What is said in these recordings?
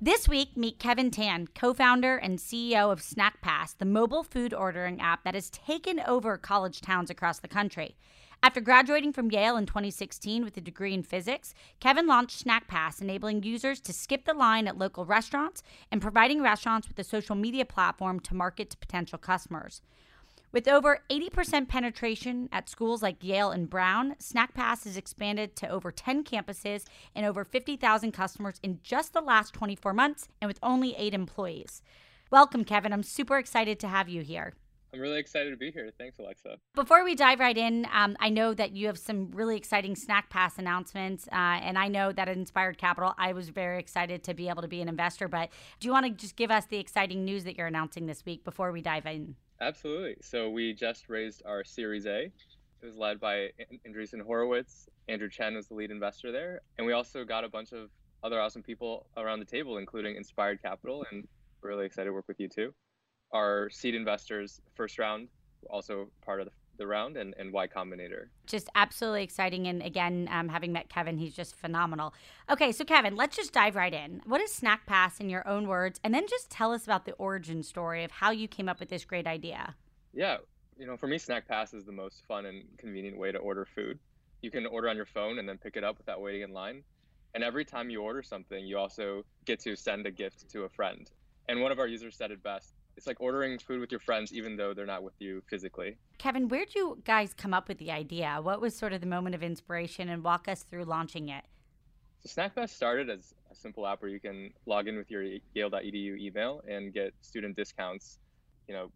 This week, meet Kevin Tan, co founder and CEO of SnackPass, the mobile food ordering app that has taken over college towns across the country. After graduating from Yale in 2016 with a degree in physics, Kevin launched SnackPass, enabling users to skip the line at local restaurants and providing restaurants with a social media platform to market to potential customers. With over 80% penetration at schools like Yale and Brown, SnackPass has expanded to over 10 campuses and over 50,000 customers in just the last 24 months and with only eight employees. Welcome, Kevin. I'm super excited to have you here. I'm really excited to be here. Thanks, Alexa. Before we dive right in, um, I know that you have some really exciting SnackPass announcements, uh, and I know that at Inspired Capital, I was very excited to be able to be an investor. But do you want to just give us the exciting news that you're announcing this week before we dive in? Absolutely. So we just raised our Series A. It was led by Andreessen Horowitz. Andrew Chen was the lead investor there, and we also got a bunch of other awesome people around the table, including Inspired Capital, and we're really excited to work with you too. Our seed investors, first round, also part of the the round and, and Y Combinator. Just absolutely exciting. And again, um, having met Kevin, he's just phenomenal. Okay, so Kevin, let's just dive right in. What is Snack Pass in your own words? And then just tell us about the origin story of how you came up with this great idea. Yeah, you know, for me, Snack Pass is the most fun and convenient way to order food. You can order on your phone and then pick it up without waiting in line. And every time you order something, you also get to send a gift to a friend. And one of our users said it best it's like ordering food with your friends even though they're not with you physically. Kevin, where'd you guys come up with the idea? What was sort of the moment of inspiration and walk us through launching it? So SnackPass started as a simple app where you can log in with your Yale.edu email and get student discounts. You know,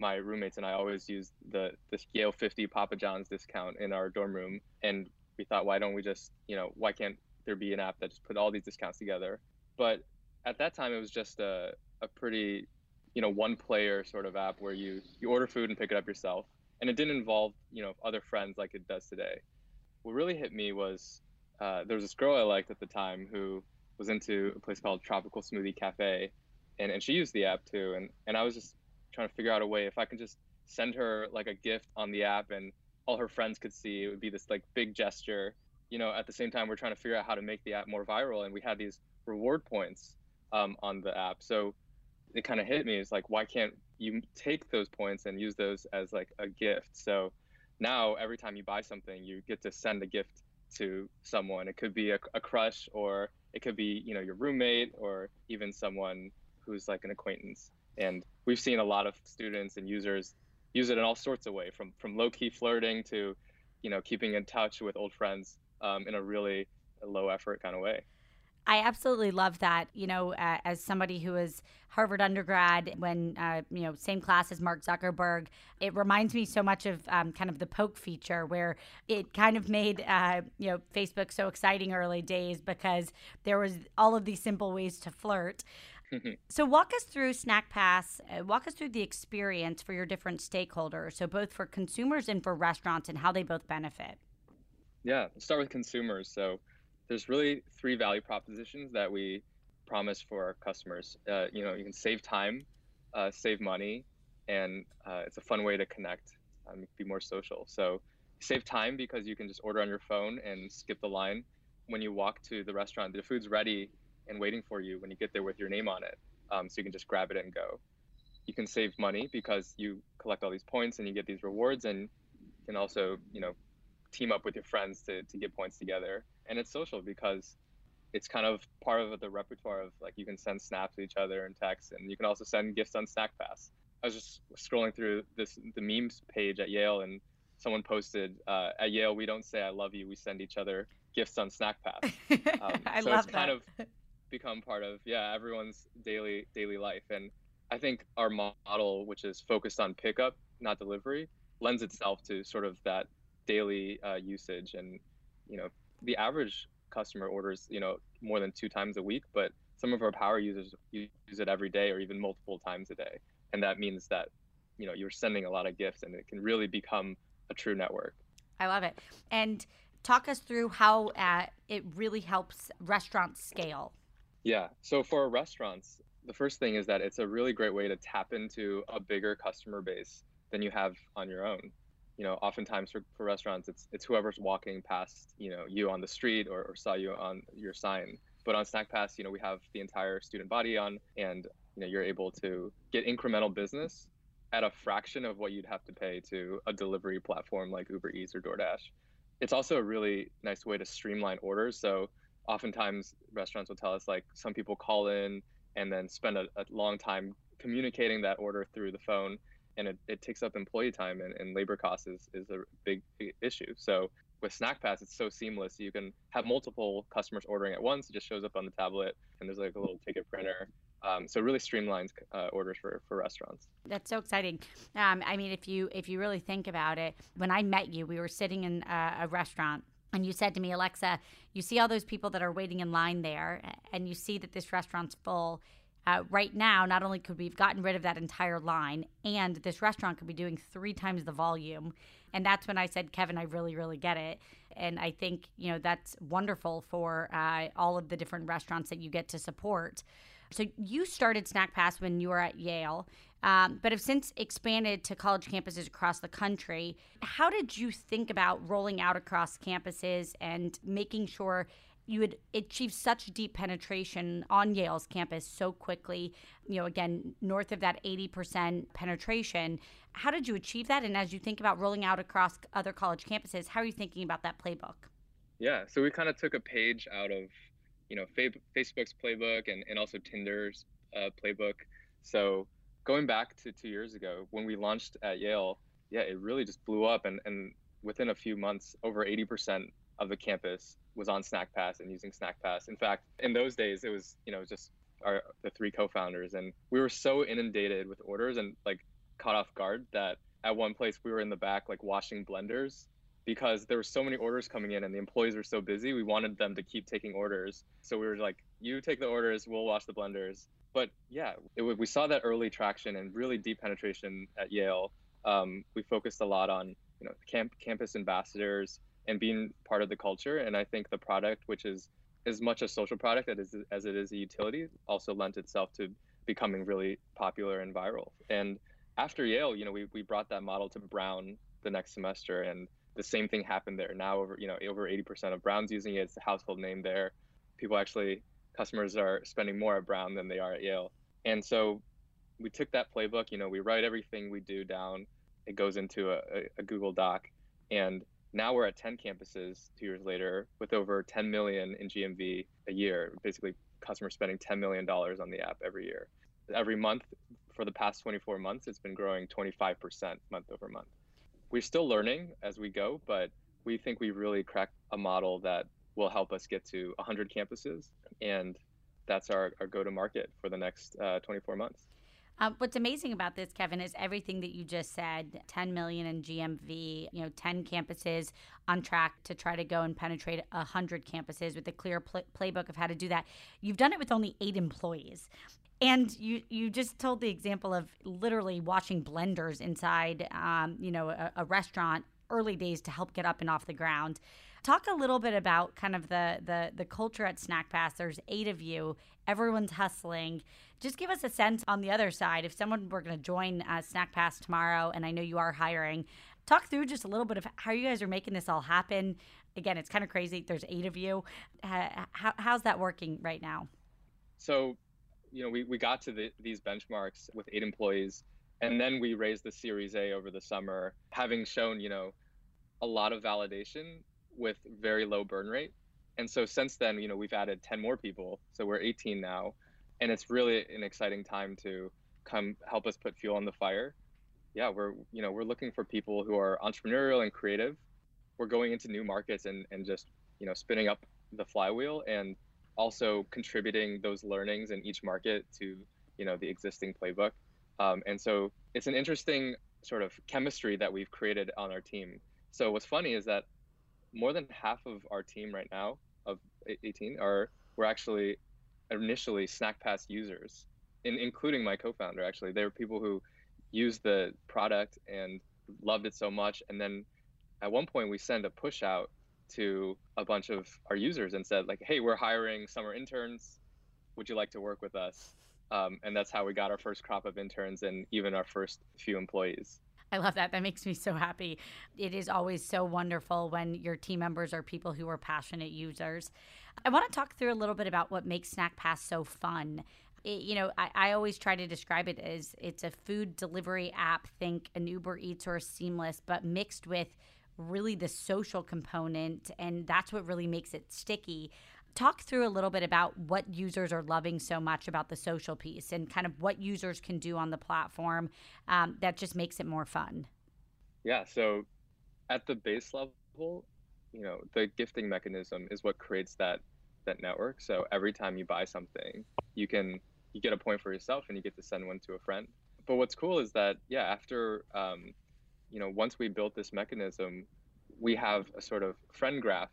my roommates and I always use the this Yale 50 Papa John's discount in our dorm room, and we thought, why don't we just, you know, why can't there be an app that just put all these discounts together? But at that time, it was just a, a pretty you know one player sort of app where you you order food and pick it up yourself. And it didn't involve you know other friends like it does today. What really hit me was uh, there was this girl i liked at the time who was into a place called tropical smoothie cafe. And, and she used the app too. And, and i was just trying to figure out a way if i could just send her like a gift on the app and all her friends could see it would be this like big gesture. You know at the same time we're trying to figure out how to make the app more viral. And we had these reward points um, on the app. So it kind of hit me. It's like, why can't you take those points and use those as like a gift? So now every time you buy something, you get to send a gift to someone. It could be a, a crush, or it could be you know your roommate, or even someone who's like an acquaintance. And we've seen a lot of students and users use it in all sorts of ways, from from low key flirting to, you know, keeping in touch with old friends um, in a really low effort kind of way. I absolutely love that. You know, uh, as somebody who is Harvard undergrad, when uh, you know same class as Mark Zuckerberg, it reminds me so much of um, kind of the poke feature, where it kind of made uh, you know Facebook so exciting early days because there was all of these simple ways to flirt. so walk us through SnackPass. Uh, walk us through the experience for your different stakeholders. So both for consumers and for restaurants, and how they both benefit. Yeah, start with consumers. So there's really three value propositions that we promise for our customers. Uh, you know, you can save time, uh, save money, and uh, it's a fun way to connect, um, be more social. So save time because you can just order on your phone and skip the line. When you walk to the restaurant, the food's ready and waiting for you when you get there with your name on it. Um, so you can just grab it and go. You can save money because you collect all these points and you get these rewards, and can also, you know, team up with your friends to, to get points together and it's social because it's kind of part of the repertoire of like you can send snaps to each other and text and you can also send gifts on Snack Pass. i was just scrolling through this the memes page at yale and someone posted uh, at yale we don't say i love you we send each other gifts on snackpass um, I so love it's that. kind of become part of yeah everyone's daily daily life and i think our model which is focused on pickup not delivery lends itself to sort of that daily uh, usage and you know the average customer orders you know more than two times a week but some of our power users use it every day or even multiple times a day and that means that you know you're sending a lot of gifts and it can really become a true network. I love it. And talk us through how uh, it really helps restaurants scale. Yeah. So for restaurants, the first thing is that it's a really great way to tap into a bigger customer base than you have on your own. You know, oftentimes for, for restaurants, it's it's whoever's walking past, you know, you on the street or, or saw you on your sign. But on Snack Pass, you know, we have the entire student body on, and you know, you're able to get incremental business at a fraction of what you'd have to pay to a delivery platform like Uber Eats or DoorDash. It's also a really nice way to streamline orders. So oftentimes restaurants will tell us like some people call in and then spend a, a long time communicating that order through the phone and it, it takes up employee time and, and labor costs is, is a big, issue. So with Snack Pass, it's so seamless. You can have multiple customers ordering at once. It just shows up on the tablet, and there's like a little ticket printer. Um, so it really streamlines uh, orders for, for restaurants. That's so exciting. Um, I mean, if you if you really think about it, when I met you, we were sitting in a, a restaurant and you said to me, Alexa, you see all those people that are waiting in line there, and you see that this restaurant's full. Uh, right now, not only could we have gotten rid of that entire line, and this restaurant could be doing three times the volume. And that's when I said, Kevin, I really, really get it. And I think, you know, that's wonderful for uh, all of the different restaurants that you get to support. So you started Snack Pass when you were at Yale, um, but have since expanded to college campuses across the country. How did you think about rolling out across campuses and making sure you would achieve such deep penetration on Yale's campus so quickly? You know, again, north of that 80% penetration. How did you achieve that? And as you think about rolling out across other college campuses, how are you thinking about that playbook? Yeah, so we kind of took a page out of you know Facebook's playbook and, and also Tinder's uh, playbook. So going back to two years ago when we launched at Yale, yeah, it really just blew up, and and within a few months, over 80% of the campus was on Snack Pass and using Snack Pass. In fact, in those days, it was you know just our the three co-founders, and we were so inundated with orders and like caught off guard that at one place we were in the back like washing blenders because there were so many orders coming in and the employees were so busy. We wanted them to keep taking orders. So we were like, you take the orders, we'll wash the blenders. But yeah, it, we saw that early traction and really deep penetration at Yale. Um, we focused a lot on you know camp, campus ambassadors and being part of the culture. And I think the product, which is as much a social product as, as it is a utility, also lent itself to becoming really popular and viral. And after Yale, you know, we, we brought that model to Brown the next semester and the same thing happened there. Now over you know over 80% of Brown's using it. It's a household name there. People actually customers are spending more at Brown than they are at Yale. And so we took that playbook. You know, we write everything we do down. It goes into a, a Google Doc, and now we're at 10 campuses two years later with over 10 million in GMV a year. Basically, customers spending 10 million dollars on the app every year. Every month for the past 24 months, it's been growing 25% month over month we're still learning as we go, but we think we really cracked a model that will help us get to 100 campuses, and that's our, our go to market for the next uh, 24 months. Um, what's amazing about this, Kevin, is everything that you just said 10 million in GMV, you know, 10 campuses on track to try to go and penetrate 100 campuses with a clear pl- playbook of how to do that. You've done it with only eight employees. And you you just told the example of literally washing blenders inside, um, you know, a, a restaurant early days to help get up and off the ground. Talk a little bit about kind of the the the culture at Snack Pass. There's eight of you. Everyone's hustling. Just give us a sense on the other side. If someone were going to join uh, Snack Pass tomorrow, and I know you are hiring, talk through just a little bit of how you guys are making this all happen. Again, it's kind of crazy. There's eight of you. How, how's that working right now? So you know, we, we got to the, these benchmarks with eight employees, and then we raised the Series A over the summer, having shown, you know, a lot of validation with very low burn rate. And so since then, you know, we've added 10 more people. So we're 18 now. And it's really an exciting time to come help us put fuel on the fire. Yeah, we're, you know, we're looking for people who are entrepreneurial and creative. We're going into new markets and, and just, you know, spinning up the flywheel and also contributing those learnings in each market to you know the existing playbook um, and so it's an interesting sort of chemistry that we've created on our team so what's funny is that more than half of our team right now of 18 are we're actually initially snackpass users in, including my co-founder actually they were people who used the product and loved it so much and then at one point we sent a push out to a bunch of our users and said like, "Hey, we're hiring summer interns. Would you like to work with us?" Um, and that's how we got our first crop of interns and even our first few employees. I love that. That makes me so happy. It is always so wonderful when your team members are people who are passionate users. I want to talk through a little bit about what makes Snack Pass so fun. It, you know, I, I, always try to describe it as it's a food delivery app, think an Uber Eats or a Seamless, but mixed with really the social component. And that's what really makes it sticky. Talk through a little bit about what users are loving so much about the social piece and kind of what users can do on the platform um, that just makes it more fun. Yeah. So at the base level, you know, the gifting mechanism is what creates that that network. So every time you buy something, you can you get a point for yourself and you get to send one to a friend. But what's cool is that yeah, after um, you know, once we built this mechanism, we have a sort of friend graph,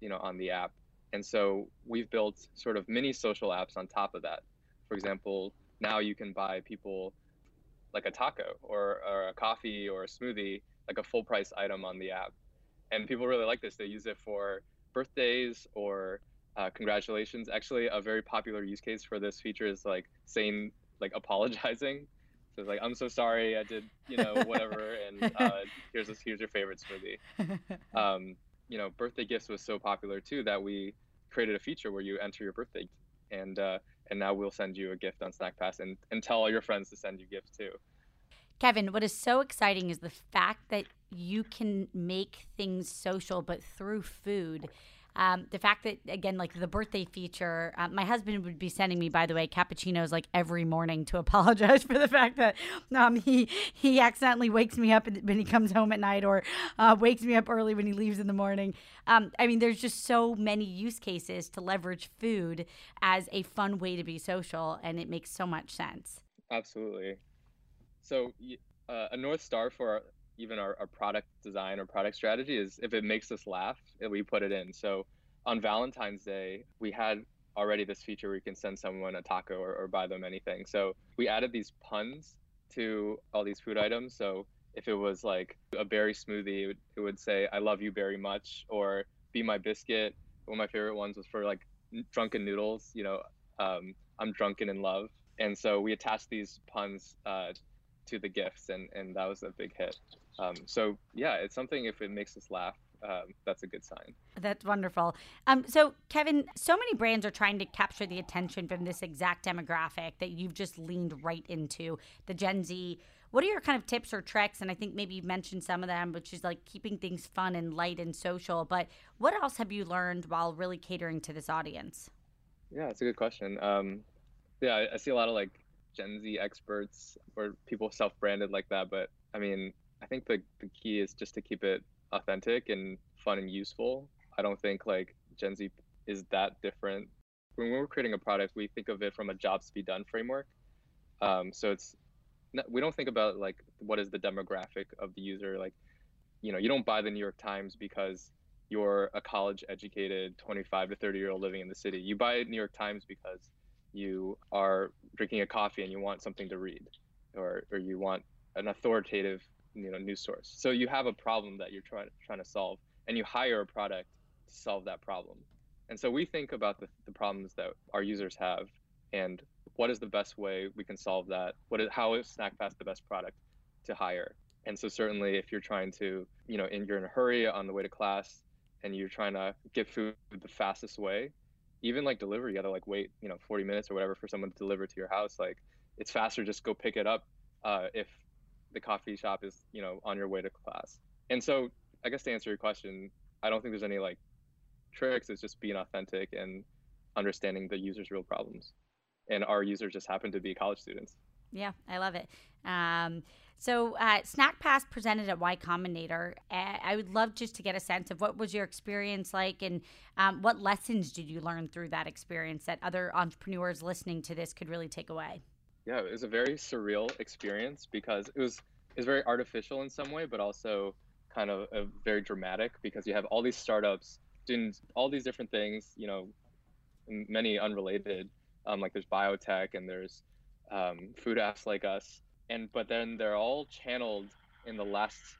you know, on the app. And so we've built sort of mini social apps on top of that. For example, now you can buy people like a taco or, or a coffee or a smoothie, like a full price item on the app. And people really like this. They use it for birthdays or uh, congratulations. Actually, a very popular use case for this feature is like saying, like apologizing so it's like, I'm so sorry, I did, you know, whatever, and uh, here's this, here's your favorite smoothie. Um, you know, birthday gifts was so popular too that we created a feature where you enter your birthday, and uh, and now we'll send you a gift on Snack Pass, and and tell all your friends to send you gifts too. Kevin, what is so exciting is the fact that you can make things social, but through food. Um, the fact that again, like the birthday feature, um, my husband would be sending me, by the way, cappuccinos like every morning to apologize for the fact that um, he he accidentally wakes me up when he comes home at night, or uh, wakes me up early when he leaves in the morning. Um, I mean, there's just so many use cases to leverage food as a fun way to be social, and it makes so much sense. Absolutely. So uh, a north star for even our, our product design or product strategy is if it makes us laugh, we put it in. So on Valentine's Day, we had already this feature where you can send someone a taco or, or buy them anything. So we added these puns to all these food items. So if it was like a berry smoothie, it would, it would say, I love you very much, or be my biscuit. One of my favorite ones was for like drunken noodles, you know, um, I'm drunken in love. And so we attached these puns uh, to the gifts, and, and that was a big hit. Um, so yeah, it's something if it makes us laugh, um, that's a good sign. That's wonderful. Um, so Kevin, so many brands are trying to capture the attention from this exact demographic that you've just leaned right into, the Gen Z. What are your kind of tips or tricks? And I think maybe you mentioned some of them, which is like keeping things fun and light and social. But what else have you learned while really catering to this audience? Yeah, it's a good question. Um, yeah, I, I see a lot of like Gen Z experts or people self-branded like that, but I mean, I think the, the key is just to keep it authentic and fun and useful. I don't think like Gen Z is that different. When we're creating a product, we think of it from a jobs to be done framework. Um, so it's we don't think about like what is the demographic of the user. Like, you know, you don't buy the New York Times because you're a college educated 25 to 30 year old living in the city. You buy New York Times because you are drinking a coffee and you want something to read, or or you want an authoritative you know news source. So you have a problem that you're trying trying to solve, and you hire a product to solve that problem. And so we think about the, the problems that our users have, and what is the best way we can solve that? What is how is SnackPass the best product to hire? And so certainly, if you're trying to, you know, and you're in a hurry on the way to class, and you're trying to get food the fastest way, even like delivery, you gotta like wait, you know, 40 minutes or whatever for someone to deliver to your house. Like it's faster just go pick it up uh, if the coffee shop is you know on your way to class and so i guess to answer your question i don't think there's any like tricks it's just being authentic and understanding the user's real problems and our users just happen to be college students yeah i love it um, so uh, snack pass presented at y combinator uh, i would love just to get a sense of what was your experience like and um, what lessons did you learn through that experience that other entrepreneurs listening to this could really take away yeah, it was a very surreal experience because it was it was very artificial in some way, but also kind of a very dramatic because you have all these startups doing all these different things, you know, many unrelated. Um, like there's biotech and there's um, food apps like us, and but then they're all channeled in the last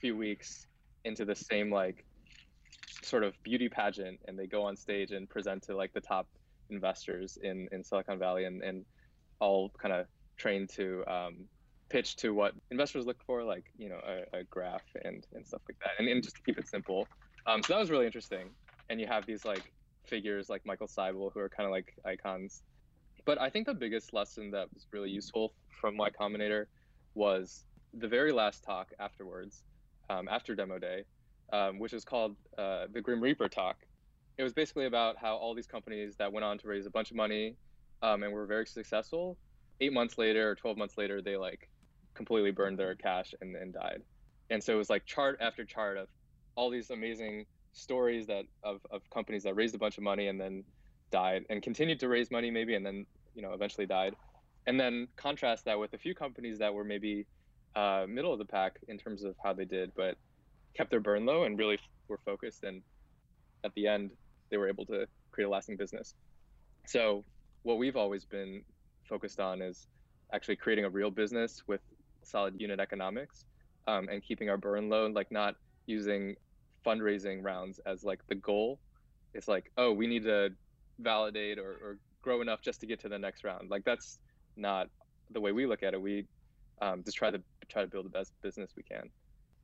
few weeks into the same like sort of beauty pageant and they go on stage and present to like the top investors in in Silicon Valley and and all kind of trained to um, pitch to what investors look for, like you know a, a graph and and stuff like that, and, and just to keep it simple. Um, so that was really interesting. And you have these like figures like Michael Seibel who are kind of like icons. But I think the biggest lesson that was really useful from Y Combinator was the very last talk afterwards, um, after demo day, um, which is called uh, the Grim Reaper talk. It was basically about how all these companies that went on to raise a bunch of money um, and were very successful, eight months later or 12 months later, they like completely burned their cash and, and died. And so it was like chart after chart of all these amazing stories that of, of companies that raised a bunch of money and then died and continued to raise money maybe and then you know eventually died and then contrast that with a few companies that were maybe uh, middle of the pack in terms of how they did but kept their burn low and really were focused and at the end they were able to create a lasting business so what we've always been focused on is actually creating a real business with solid unit economics um, and keeping our burn low like not using fundraising rounds as like the goal. It's like, oh, we need to validate or, or grow enough just to get to the next round. Like that's not the way we look at it. We um, just try to try to build the best business we can.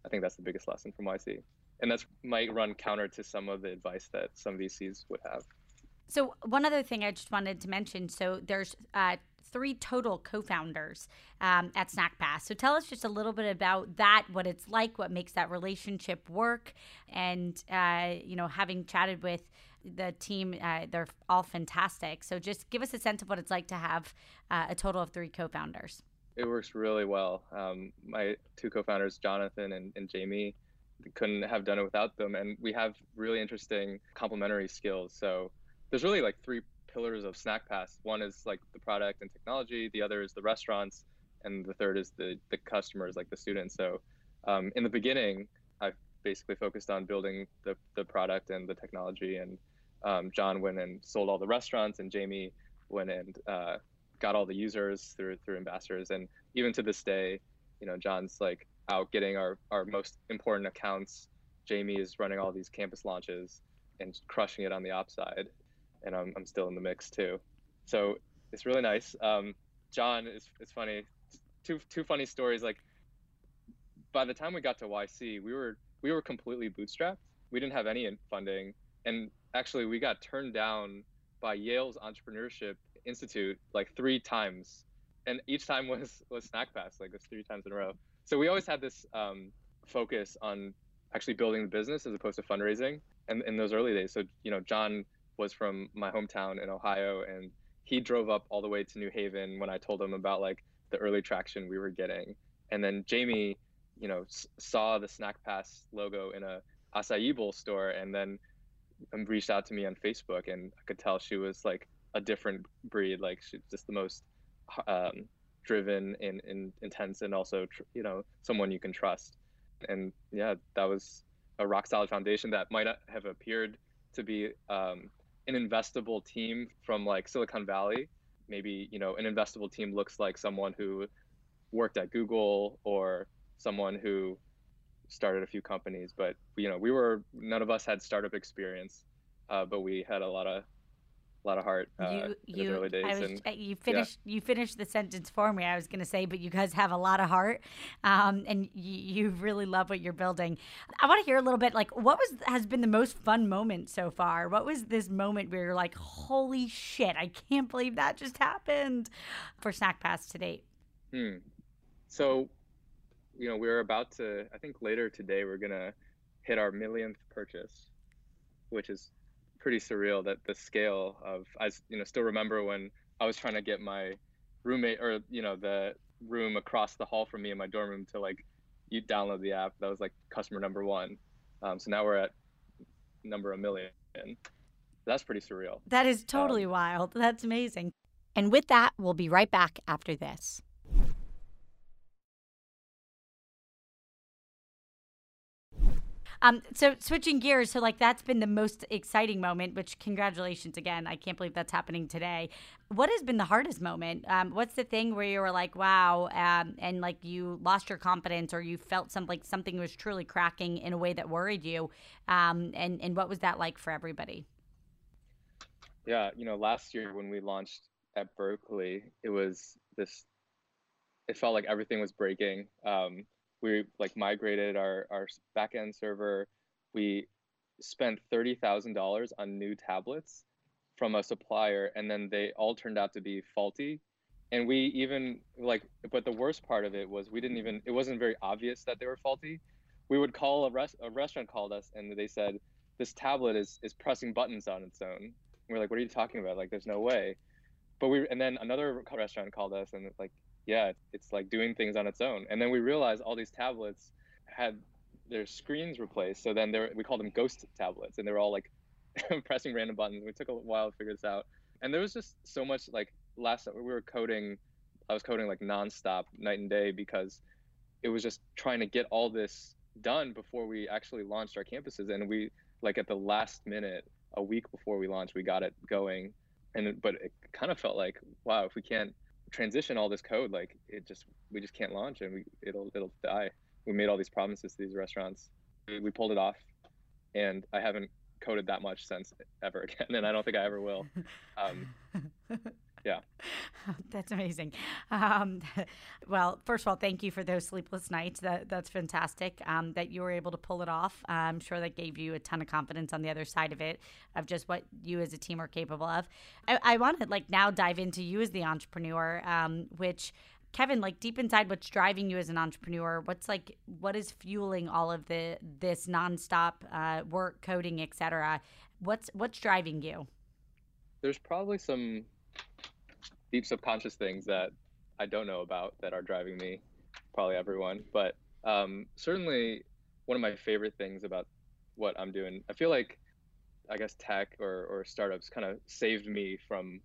I think that's the biggest lesson from YC, and that's might run counter to some of the advice that some VCs would have. So one other thing I just wanted to mention. So there's uh, three total co-founders um, at SnackPass. So tell us just a little bit about that, what it's like, what makes that relationship work, and uh, you know, having chatted with the team, uh, they're all fantastic. So just give us a sense of what it's like to have uh, a total of three co-founders. It works really well. Um, my two co-founders, Jonathan and, and Jamie, couldn't have done it without them, and we have really interesting complementary skills. So there's really like three pillars of SnackPass. One is like the product and technology. The other is the restaurants, and the third is the the customers, like the students. So um, in the beginning, I basically focused on building the the product and the technology, and um, John went and sold all the restaurants, and Jamie went and uh, got all the users through through ambassadors. And even to this day, you know, John's like out getting our our most important accounts. Jamie is running all these campus launches and crushing it on the ops side and I'm, I'm still in the mix too. So it's really nice. Um, John is it's funny. Two two funny stories. Like by the time we got to YC, we were we were completely bootstrapped. We didn't have any funding, and actually we got turned down by Yale's Entrepreneurship Institute like three times, and each time was was Snack Pass, like it was three times in a row. So we always had this um, focus on actually building the business as opposed to fundraising. And in those early days, so you know, John was from my hometown in Ohio, and he drove up all the way to New Haven when I told him about like the early traction we were getting. And then Jamie, you know, s- saw the Snack Pass logo in a acai bowl store, and then reached out to me on Facebook, and I could tell she was like a different breed, like she's just the most um, driven and, and intense, and also tr- you know someone you can trust. And yeah, that was a rock solid foundation that might have appeared to be um, an investable team from like Silicon Valley, maybe you know an investable team looks like someone who worked at Google or someone who started a few companies. But you know, we were none of us had startup experience, uh, but we had a lot of a lot of heart uh, you, you, early days. Was, and, uh, you finished yeah. you finished the sentence for me. I was going to say, but you guys have a lot of heart, um, and you, you, really love what you're building. I want to hear a little bit like what was has been the most fun moment so far. What was this moment where you're like, holy shit, I can't believe that just happened for Snack Pass to date? Hmm. So, you know, we're about to. I think later today we're gonna hit our millionth purchase, which is pretty surreal that the scale of I you know still remember when I was trying to get my roommate or you know the room across the hall from me in my dorm room to like you download the app that was like customer number one. Um, so now we're at number a million. That's pretty surreal. That is totally um, wild. That's amazing. And with that we'll be right back after this Um, so switching gears, so like that's been the most exciting moment. Which congratulations again! I can't believe that's happening today. What has been the hardest moment? Um, what's the thing where you were like, wow, um, and like you lost your confidence, or you felt some like something was truly cracking in a way that worried you? Um, and and what was that like for everybody? Yeah, you know, last year when we launched at Berkeley, it was this. It felt like everything was breaking. Um, we like migrated our our backend server. We spent thirty thousand dollars on new tablets from a supplier, and then they all turned out to be faulty. And we even like, but the worst part of it was we didn't even. It wasn't very obvious that they were faulty. We would call a rest a restaurant called us, and they said this tablet is is pressing buttons on its own. And we're like, what are you talking about? Like, there's no way. But we and then another restaurant called us, and like yeah, it's like doing things on its own. And then we realized all these tablets had their screens replaced. So then we called them ghost tablets, and they were all like pressing random buttons. We took a while to figure this out, and there was just so much like last we were coding. I was coding like nonstop, night and day, because it was just trying to get all this done before we actually launched our campuses. And we like at the last minute, a week before we launched, we got it going. And but it kind of felt like, wow, if we can't transition all this code like it just we just can't launch and we it'll it'll die. We made all these promises to these restaurants. We, we pulled it off and i haven't coded that much since ever again and i don't think i ever will. Um, yeah that's amazing um, well first of all thank you for those sleepless nights that that's fantastic um, that you were able to pull it off i'm sure that gave you a ton of confidence on the other side of it of just what you as a team are capable of i, I want to like now dive into you as the entrepreneur um, which Kevin, like deep inside, what's driving you as an entrepreneur? What's like what is fueling all of the this nonstop uh, work, coding, etc. What's what's driving you? There's probably some deep subconscious things that I don't know about that are driving me, probably everyone. But um, certainly, one of my favorite things about what I'm doing, I feel like, I guess tech or, or startups kind of saved me from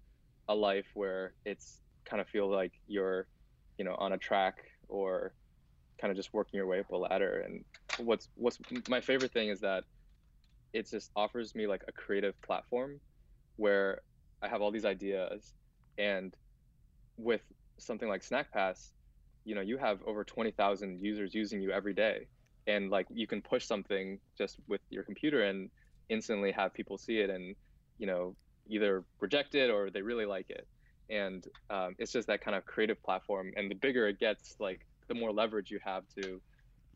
a life where it's kind of feel like you're, you know, on a track or kind of just working your way up a ladder. And what's what's my favorite thing is that it just offers me like a creative platform where I have all these ideas and with something like Snack Pass, you know, you have over 20,000 users using you every day. And like you can push something just with your computer and instantly have people see it and, you know, either reject it or they really like it. And um, it's just that kind of creative platform. And the bigger it gets, like the more leverage you have to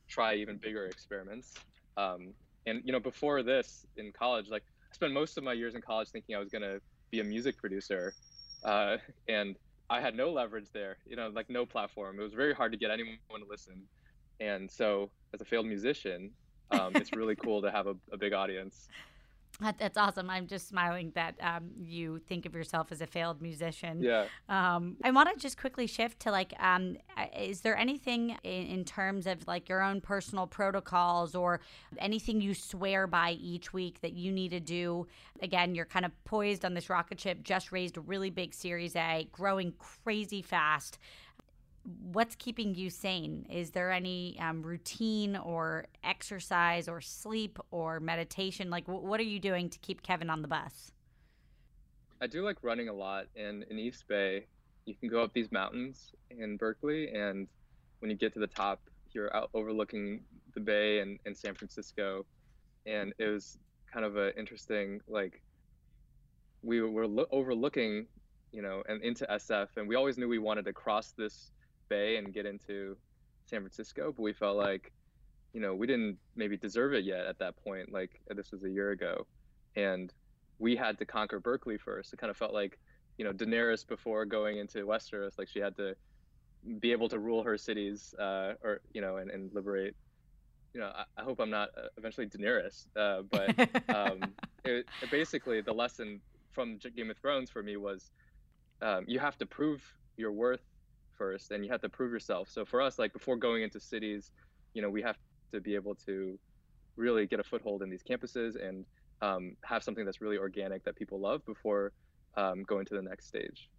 try even bigger experiments. Um, and, you know, before this in college, like I spent most of my years in college thinking I was going to be a music producer. Uh, and I had no leverage there, you know, like no platform. It was very hard to get anyone to listen. And so, as a failed musician, um, it's really cool to have a, a big audience. That's awesome. I'm just smiling that um, you think of yourself as a failed musician. Yeah. Um, I want to just quickly shift to like, um, is there anything in, in, terms of like your own personal protocols or anything you swear by each week that you need to do? Again, you're kind of poised on this rocket ship, just raised a really big Series A, growing crazy fast what's keeping you sane? Is there any um, routine or exercise or sleep or meditation? Like, w- what are you doing to keep Kevin on the bus? I do like running a lot, and in East Bay, you can go up these mountains in Berkeley, and when you get to the top, you're out overlooking the bay and, and San Francisco, and it was kind of an interesting like we were lo- overlooking you know and into SF, and we always knew we wanted to cross this Bay and get into San Francisco, but we felt like, you know, we didn't maybe deserve it yet at that point. Like this was a year ago, and we had to conquer Berkeley first. It kind of felt like, you know, Daenerys before going into Westeros, like she had to be able to rule her cities, uh, or you know, and, and liberate. You know, I, I hope I'm not uh, eventually Daenerys, uh, but um, it, it basically the lesson from Game of Thrones for me was um, you have to prove your worth first and you have to prove yourself. So for us like before going into cities you know we have to be able to really get a foothold in these campuses and um, have something that's really organic that people love before um, going to the next stage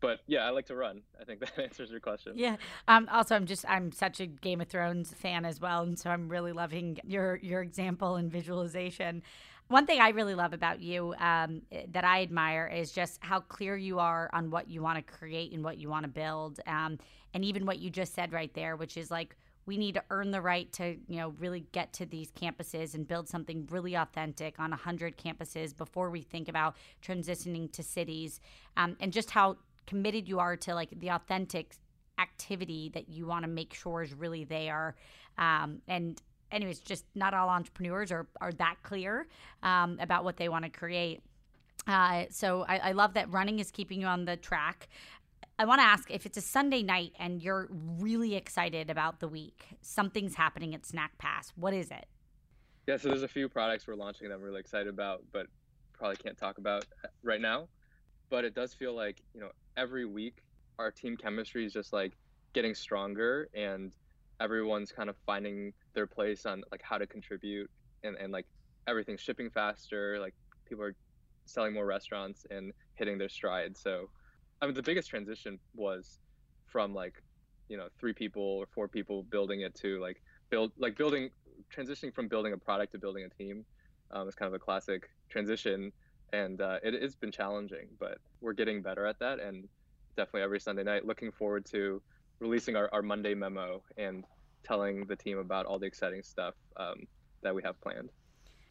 but yeah, I like to run. I think that answers your question. Yeah. Um, also, I'm just I'm such a Game of Thrones fan as well, and so I'm really loving your your example and visualization. One thing I really love about you um, that I admire is just how clear you are on what you want to create and what you want to build, um, and even what you just said right there, which is like we need to earn the right to you know really get to these campuses and build something really authentic on 100 campuses before we think about transitioning to cities um, and just how committed you are to like the authentic activity that you want to make sure is really there um, and anyways just not all entrepreneurs are, are that clear um, about what they want to create uh, so I, I, love that running is keeping you on the track. I want to ask if it's a Sunday night and you're really excited about the week, something's happening at Snack Pass. What is it? Yeah, so there's a few products we're launching that I'm really excited about, but probably can't talk about right now. But it does feel like, you know, every week our team chemistry is just like getting stronger and everyone's kind of finding their place on like how to contribute and, and like everything's shipping faster, like people are selling more restaurants and hitting their stride. So I mean, the biggest transition was from like, you know, three people or four people building it to like build, like building, transitioning from building a product to building a team. Um, it's kind of a classic transition, and uh, it, has been challenging, but we're getting better at that. And definitely every Sunday night, looking forward to releasing our, our Monday memo and telling the team about all the exciting stuff um, that we have planned.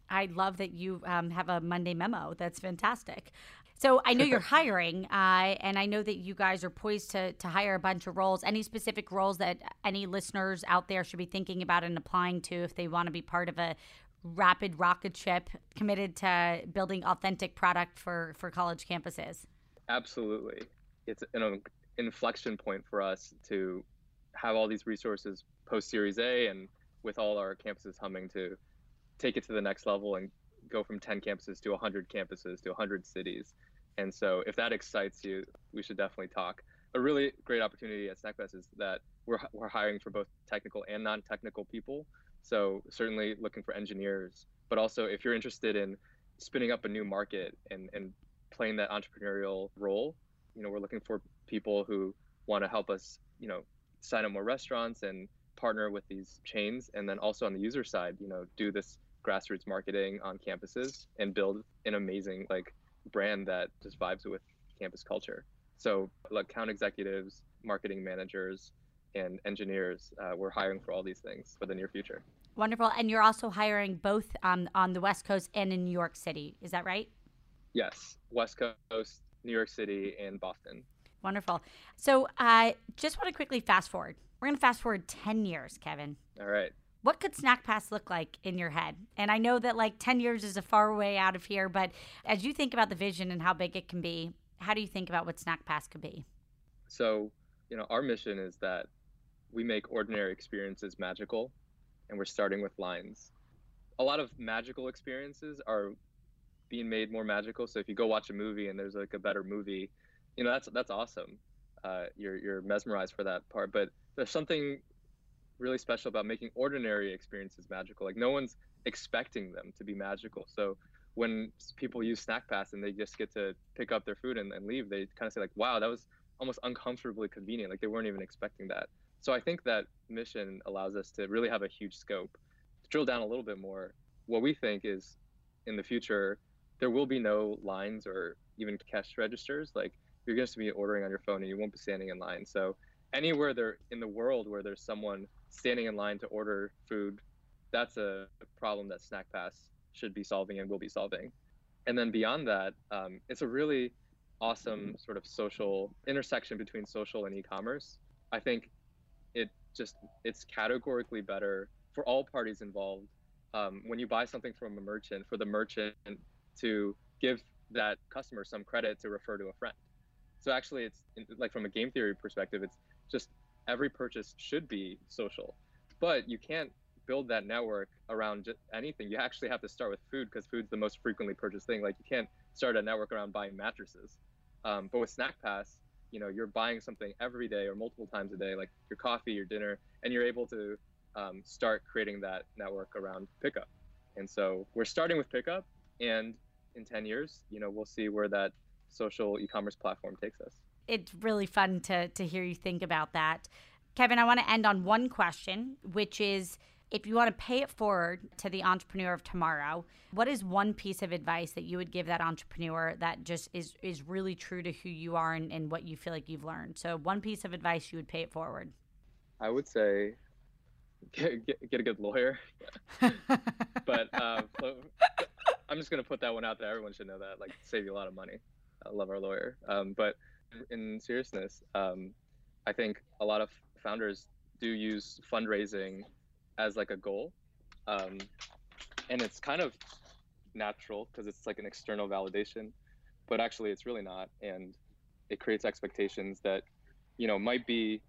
I love that you um, have a Monday memo. That's fantastic. So I know you're hiring, uh, and I know that you guys are poised to to hire a bunch of roles. Any specific roles that any listeners out there should be thinking about and applying to if they want to be part of a rapid rocket ship committed to building authentic product for for college campuses? Absolutely, it's an inflection point for us to have all these resources post Series A and with all our campuses humming to take it to the next level and go from 10 campuses to 100 campuses to 100 cities. And so if that excites you, we should definitely talk. A really great opportunity at SnackPass is that we're, we're hiring for both technical and non-technical people. So certainly looking for engineers, but also if you're interested in spinning up a new market and, and playing that entrepreneurial role, you know, we're looking for people who want to help us, you know, sign up more restaurants and partner with these chains. And then also on the user side, you know, do this grassroots marketing on campuses and build an amazing like brand that just vibes with campus culture. So, like account executives, marketing managers, and engineers, uh, we're hiring for all these things for the near future. Wonderful. And you're also hiring both um, on the West Coast and in New York City. Is that right? Yes, West Coast, New York City, and Boston. Wonderful. So, I uh, just want to quickly fast forward. We're going to fast forward 10 years, Kevin. All right what could snack pass look like in your head and i know that like 10 years is a far way out of here but as you think about the vision and how big it can be how do you think about what snack pass could be so you know our mission is that we make ordinary experiences magical and we're starting with lines a lot of magical experiences are being made more magical so if you go watch a movie and there's like a better movie you know that's that's awesome uh, you're you're mesmerized for that part but there's something really special about making ordinary experiences magical. Like no one's expecting them to be magical. So when people use Snack Pass and they just get to pick up their food and, and leave, they kind of say like, "Wow, that was almost uncomfortably convenient." Like they weren't even expecting that. So I think that mission allows us to really have a huge scope. To drill down a little bit more, what we think is in the future there will be no lines or even cash registers. Like you're going to be ordering on your phone and you won't be standing in line. So anywhere there in the world where there's someone standing in line to order food, that's a problem that Snack Pass should be solving and will be solving. And then beyond that, um, it's a really awesome sort of social intersection between social and e-commerce. I think just it's categorically better for all parties involved um, when you buy something from a merchant for the merchant to give that customer some credit to refer to a friend. So actually, it's like from a game theory perspective, it's just every purchase should be social, but you can't build that network around anything. You actually have to start with food because food's the most frequently purchased thing. Like you can't start a network around buying mattresses. Um, but with Snack Pass, you know, you're buying something every day or multiple times a day, like your coffee, your dinner, and you're able to um, start creating that network around pickup. And so we're starting with pickup, and in 10 years, you know, we'll see where that social e-commerce platform takes us. It's really fun to to hear you think about that. Kevin, I want to end on one question, which is if you want to pay it forward to the entrepreneur of tomorrow, what is one piece of advice that you would give that entrepreneur that just is is really true to who you are and, and what you feel like you've learned? So one piece of advice you would pay it forward. I would say get, get, get a good lawyer. but uh, I'm just gonna put that one out there. Everyone should know that. Like, save you a lot of money. I love our lawyer. Um, but in seriousness, um, I think a lot of founders do use fundraising as like a goal, um, and it's kind of natural because it's like an external validation, but actually it's really not, and it creates expectations that you know might be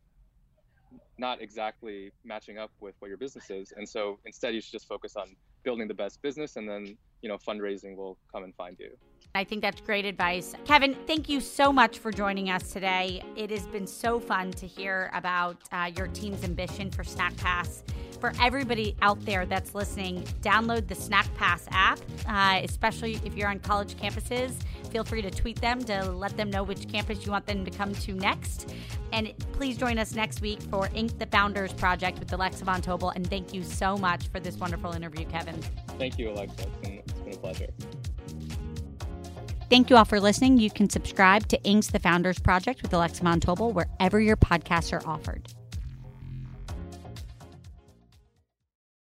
not exactly matching up with what your business is. And so instead, you should just focus on building the best business, and then you know fundraising will come and find you. I think that's great advice. Kevin, thank you so much for joining us today. It has been so fun to hear about uh, your team's ambition for Snackpass. For everybody out there that's listening, download the Snackpass app, uh, especially if you're on college campuses. Feel free to tweet them to let them know which campus you want them to come to next. And please join us next week for Inc. the Founders Project with Alexa Von Tobel. And thank you so much for this wonderful interview, Kevin. Thank you, Alexa. It's been, it's been a pleasure. Thank you all for listening. You can subscribe to Inc.'s the Founders Project with Alexa Von Tobel wherever your podcasts are offered.